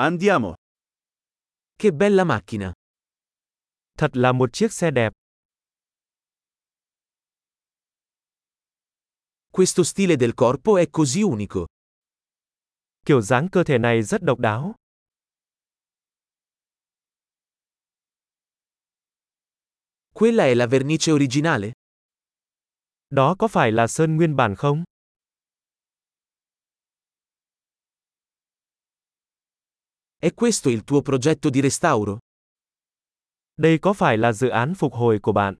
Andiamo. Che bella macchina. Thật là một chiếc xe đẹp. Questo stile del corpo è così unico. Kiểu dáng cơ thể này rất độc đáo. Quella è la vernice originale? Đó có phải là sơn nguyên bản không? È questo il tuo progetto di restauro? Đây có phải là dự án phục hồi của bạn?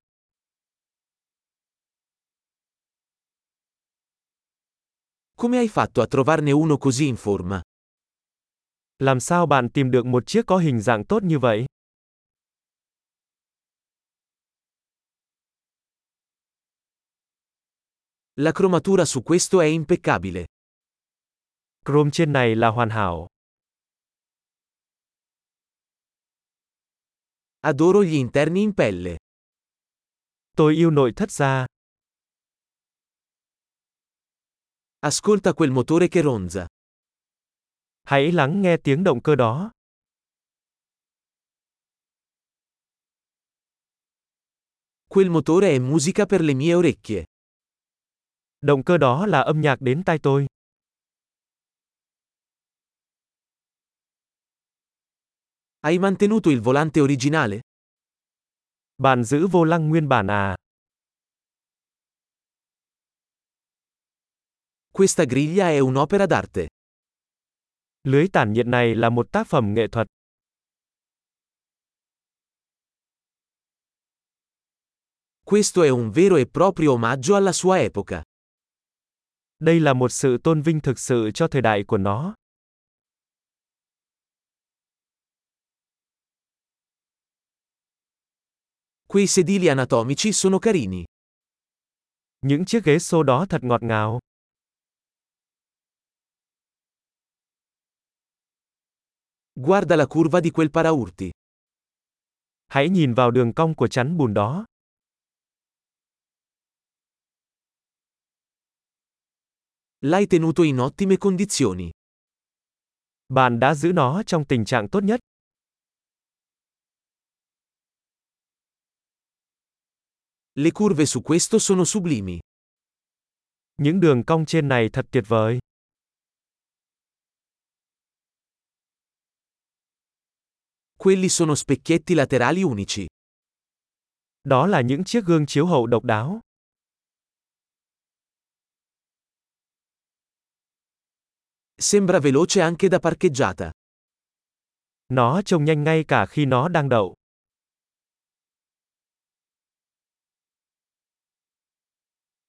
Come hai fatto a trovarne uno così in forma? Làm sao bạn tìm được một chiếc có hình dạng tốt như vậy? La cromatura su questo è impeccabile. Chrome trên này là hoàn hảo. Adoro gli interni in pelle. Tôi yêu nội thất da. Ascolta quel motore che ronza. Hãy lắng nghe tiếng động cơ đó. Quel motore è musica per le mie orecchie. Động cơ đó là âm nhạc đến tai tôi. Hai mantenuto il volante originale? Bạn giữ vô lăng nguyên bản à? Questa griglia è un'opera d'arte. Lưới tản nhiệt này là một tác phẩm nghệ thuật. Questo è un vero e proprio omaggio alla sua epoca. Đây là một sự tôn vinh thực sự cho thời đại của nó. Quei sedili anatomici sono carini. Những chiếc ghế xô đó thật ngọt ngào. Guarda la curva di quel paraurti. Hãy nhìn vào đường cong của chắn bùn đó. L'hai tenuto in ottime condizioni. Bạn đã giữ nó trong tình trạng tốt nhất. Le curve su questo sono sublimi. Những đường cong trên này thật tuyệt vời. Quelli sono specchietti laterali unici. Đó là những chiếc gương chiếu hậu độc đáo. Sembra veloce anche da parcheggiata. Nó trông nhanh ngay cả khi nó đang đậu.